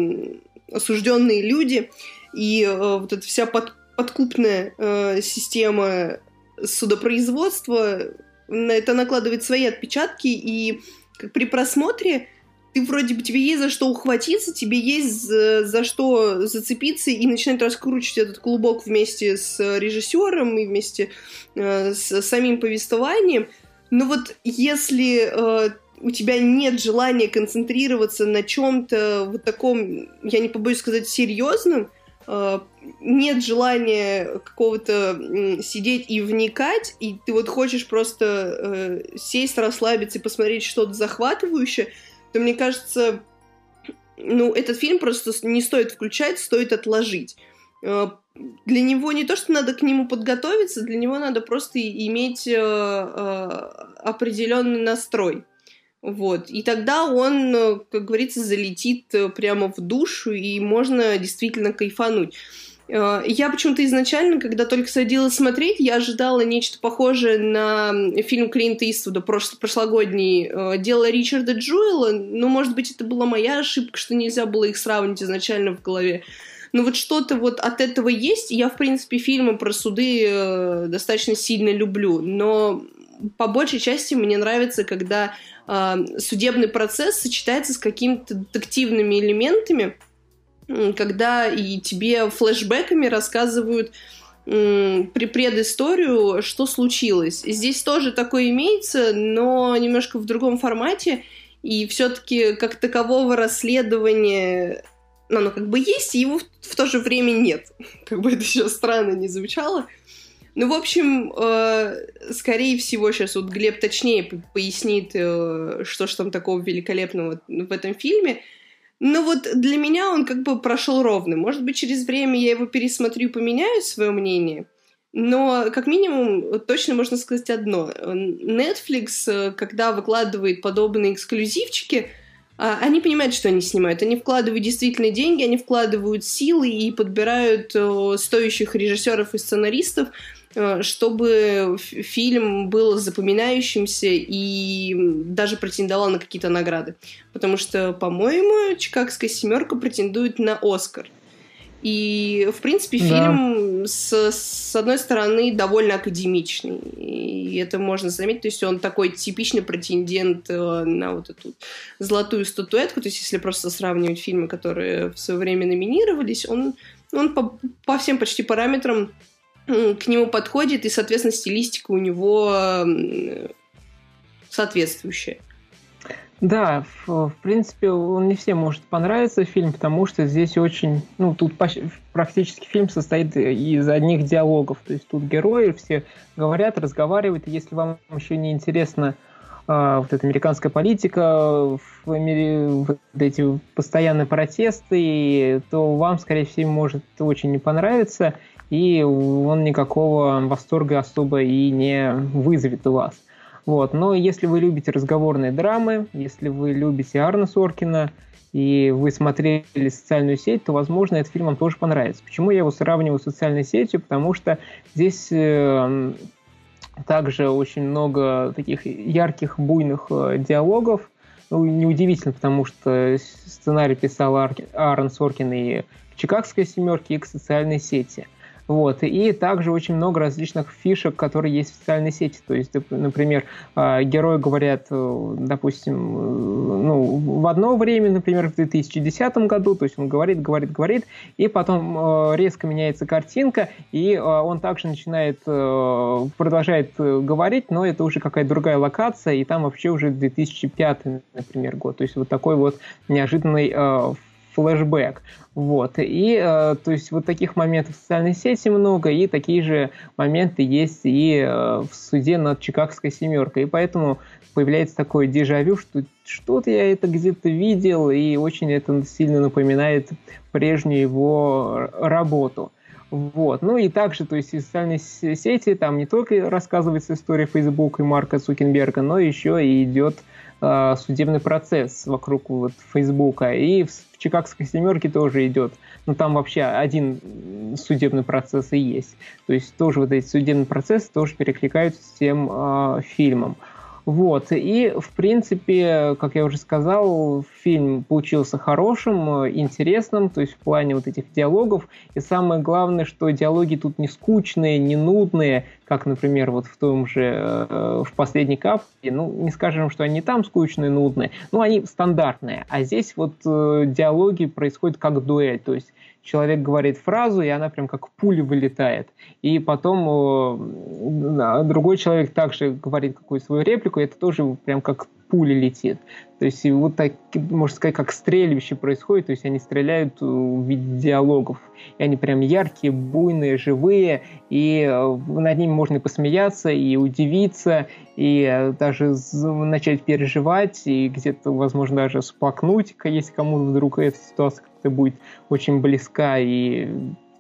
осужденные люди, и э, вот эта вся под, подкупная э, система судопроизводства, на это накладывает свои отпечатки, и как при просмотре ты вроде бы тебе есть за что ухватиться, тебе есть за, за что зацепиться и начинать раскручивать этот клубок вместе с режиссером и вместе э, с самим повествованием. Но вот если э, у тебя нет желания концентрироваться на чем-то вот таком, я не побоюсь сказать, серьезном, э, нет желания какого-то сидеть и вникать, и ты вот хочешь просто э, сесть, расслабиться и посмотреть что-то захватывающее, то мне кажется, ну, этот фильм просто не стоит включать, стоит отложить. Э, для него не то, что надо к нему подготовиться, для него надо просто иметь э, э, определенный настрой. Вот. И тогда он, как говорится, залетит прямо в душу, и можно действительно кайфануть. Э, я почему-то изначально, когда только садилась смотреть, я ожидала нечто похожее на фильм Клинта Иствуда прошло прошлогодний э, «Дело Ричарда Джуэла». Ну, может быть, это была моя ошибка, что нельзя было их сравнить изначально в голове. Но вот что-то вот от этого есть. Я, в принципе, фильмы про суды э, достаточно сильно люблю. Но по большей части мне нравится, когда судебный процесс сочетается с какими-то детективными элементами, когда и тебе флешбеками рассказывают при предысторию, что случилось. Здесь тоже такое имеется, но немножко в другом формате, и все-таки как такового расследования ну, оно как бы есть, его в, в то же время нет. Как бы это еще странно не звучало. Ну, в общем, э, скорее всего, сейчас вот Глеб точнее пояснит, э, что же там такого великолепного в этом фильме. Ну вот для меня он как бы прошел ровно. Может быть, через время я его пересмотрю поменяю свое мнение. Но, как минимум, точно можно сказать одно. Netflix, когда выкладывает подобные эксклюзивчики, а, они понимают, что они снимают. Они вкладывают действительно деньги, они вкладывают силы и подбирают стоящих режиссеров и сценаристов, Э, чтобы фильм был запоминающимся и даже претендовал на какие-то награды. Потому что, по-моему, «Чикагская семерка» претендует на «Оскар». И, в принципе, фильм да. с, с одной стороны довольно академичный. И это можно заметить. То есть он такой типичный претендент э, на вот эту золотую статуэтку. То есть если просто сравнивать фильмы, которые в свое время номинировались, он, он по, по всем почти параметрам к нему подходит, и, соответственно, стилистика у него соответствующая. Да, в, в принципе, он не всем может понравиться фильм, потому что здесь очень, ну, тут практически фильм состоит из одних диалогов, то есть тут герои все говорят, разговаривают, если вам еще не интересно а, вот эта американская политика, в мире вот эти постоянные протесты, то вам, скорее всего, может очень не понравиться и он никакого восторга особо и не вызовет у вас. Вот. Но если вы любите разговорные драмы, если вы любите Арна Соркина, и вы смотрели социальную сеть, то, возможно, этот фильм вам тоже понравится. Почему я его сравниваю с социальной сетью? Потому что здесь э, также очень много таких ярких, буйных э, диалогов. Ну, неудивительно, потому что сценарий писал Аарон Соркин и к «Чикагской семерке», и к «Социальной сети». Вот. И также очень много различных фишек, которые есть в социальной сети. То есть, например, а, герои говорят, э, допустим, э, ну, в одно время, например, в 2010 году, то есть он говорит, говорит, говорит, и потом э, резко меняется картинка, и он также начинает, продолжает говорить, но это уже какая-то другая локация, и там вообще уже 2005, например, год. То есть вот такой вот неожиданный флешбэк. Вот. И, э, то есть, вот таких моментов в социальной сети много, и такие же моменты есть и э, в суде над Чикагской семеркой. И поэтому появляется такое дежавю, что что-то я это где-то видел, и очень это сильно напоминает прежнюю его работу. Вот. Ну и также, то есть, из социальной сети там не только рассказывается история Facebook и Марка Цукенберга, но еще и идет судебный процесс вокруг вот Фейсбука. И в Чикагской семерке тоже идет. Но ну, там вообще один судебный процесс и есть. То есть тоже вот эти судебные процессы тоже перекликаются с тем э, фильмом. Вот. И, в принципе, как я уже сказал, фильм получился хорошим, интересным, то есть в плане вот этих диалогов. И самое главное, что диалоги тут не скучные, не нудные, как, например, вот в том же, э, в последней капе. Ну, не скажем, что они там скучные, нудные, но они стандартные. А здесь вот э, диалоги происходят как дуэль, то есть человек говорит фразу, и она прям как пуля вылетает. И потом э, другой человек также говорит какую-то свою реплику, и это тоже прям как пуля летит. То есть вот так, можно сказать, как стрельбище происходит, то есть они стреляют в виде диалогов. И они прям яркие, буйные, живые, и э, над ними можно и посмеяться, и удивиться, и э, даже начать переживать, и где-то, возможно, даже сплакнуть, если кому-то вдруг эта ситуация как-то будет очень близка и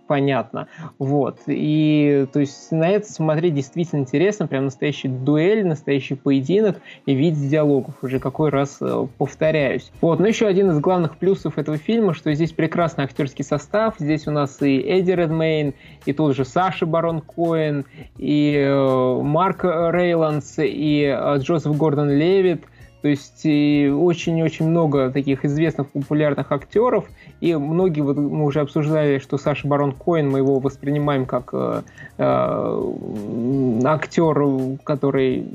понятно. Вот. И то есть на это смотреть действительно интересно, прям настоящий дуэль, настоящий поединок и вид диалогов, уже какой раз э, повторяюсь. Вот. Но еще один из главных плюсов этого фильма, что здесь прекрасный актерский состав, здесь у нас и Эдди Редмейн, и тот же Саша Барон Коэн, и э, Марк Рейландс, и э, Джозеф Гордон Левит – то есть очень-очень много таких известных популярных актеров, и многие, вот мы уже обсуждали, что Саша Барон Коин, мы его воспринимаем как э, э, актер, который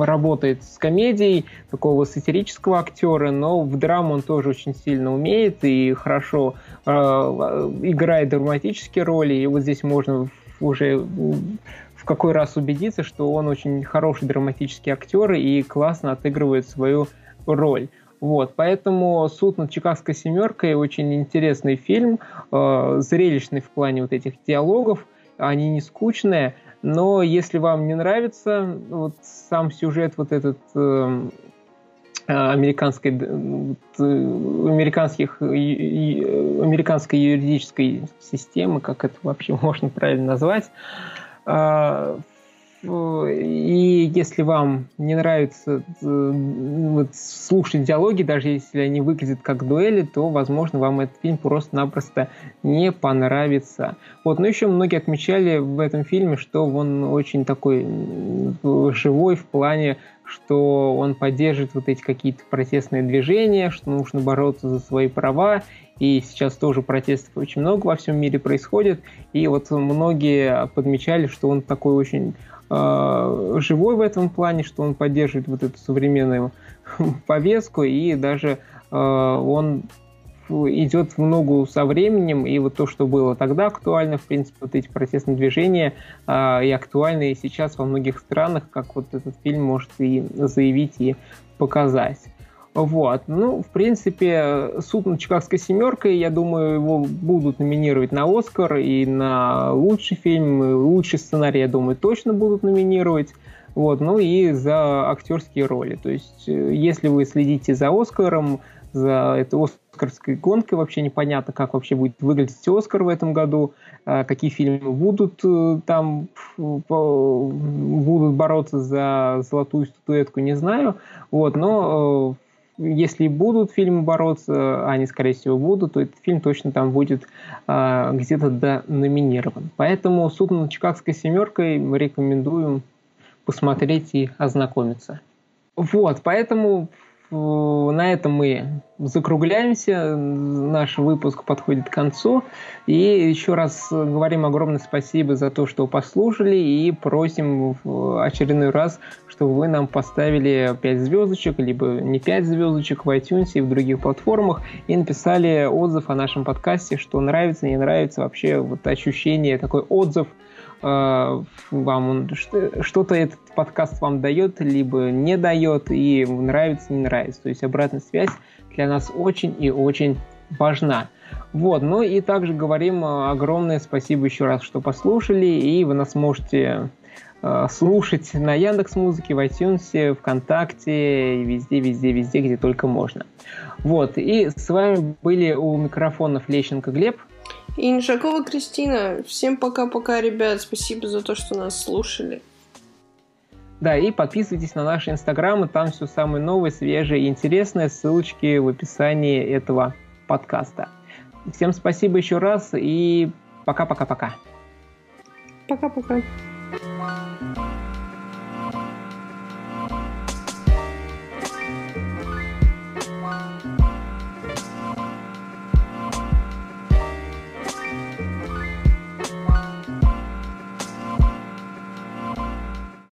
работает с комедией, такого сатирического актера, но в драму он тоже очень сильно умеет и хорошо э, играет драматические роли, и вот здесь можно уже в какой раз убедиться, что он очень хороший драматический актер и классно отыгрывает свою роль. Вот, поэтому «Суд над Чикагской семеркой» очень интересный фильм, э, зрелищный в плане вот этих диалогов, они не скучные, но если вам не нравится вот сам сюжет вот этот э, американской, э, американских, американской юридической системы, как это вообще можно правильно назвать, и если вам не нравится э, вот, слушать диалоги, даже если они выглядят как дуэли, то, возможно, вам этот фильм просто-напросто не понравится. Вот, но еще многие отмечали в этом фильме, что он очень такой живой в плане, что он поддерживает вот эти какие-то протестные движения, что нужно бороться за свои права, и сейчас тоже протестов очень много во всем мире происходит, и вот многие подмечали, что он такой очень э, живой в этом плане, что он поддерживает вот эту современную повестку, и даже э, он идет в ногу со временем, и вот то, что было тогда актуально, в принципе, вот эти протестные движения э, и актуальны и сейчас во многих странах, как вот этот фильм может и заявить, и показать. Вот. Ну, в принципе, суд над Чикагской семеркой, я думаю, его будут номинировать на Оскар и на лучший фильм, и лучший сценарий, я думаю, точно будут номинировать. Вот, ну и за актерские роли. То есть, э, если вы следите за Оскаром, за этой оскарской гонкой, вообще непонятно, как вообще будет выглядеть Оскар в этом году, э, какие фильмы будут э, там, будут бороться за золотую статуэтку, не знаю. Вот, но если будут фильмы бороться, они, скорее всего, будут, то этот фильм точно там будет а, где-то номинирован. Поэтому «Суд над Чикагской семеркой» мы рекомендуем посмотреть и ознакомиться. Вот, поэтому на этом мы закругляемся. Наш выпуск подходит к концу. И еще раз говорим огромное спасибо за то, что послушали. И просим в очередной раз, чтобы вы нам поставили 5 звездочек, либо не 5 звездочек в iTunes и в других платформах. И написали отзыв о нашем подкасте, что нравится, не нравится. Вообще вот ощущение, такой отзыв – Э, вам что-то этот подкаст вам дает, либо не дает, и нравится, не нравится. То есть обратная связь для нас очень и очень важна. Вот, ну и также говорим э, огромное спасибо еще раз, что послушали, и вы нас можете э, слушать на Яндекс Музыке, в iTunes, ВКонтакте, везде, везде, везде, где только можно. Вот, и с вами были у микрофонов Лещенко Глеб – и Инжакова Кристина. Всем пока-пока, ребят. Спасибо за то, что нас слушали. Да, и подписывайтесь на наши инстаграмы, там все самое новое, свежее и интересное. Ссылочки в описании этого подкаста. Всем спасибо еще раз и пока-пока-пока. Пока-пока.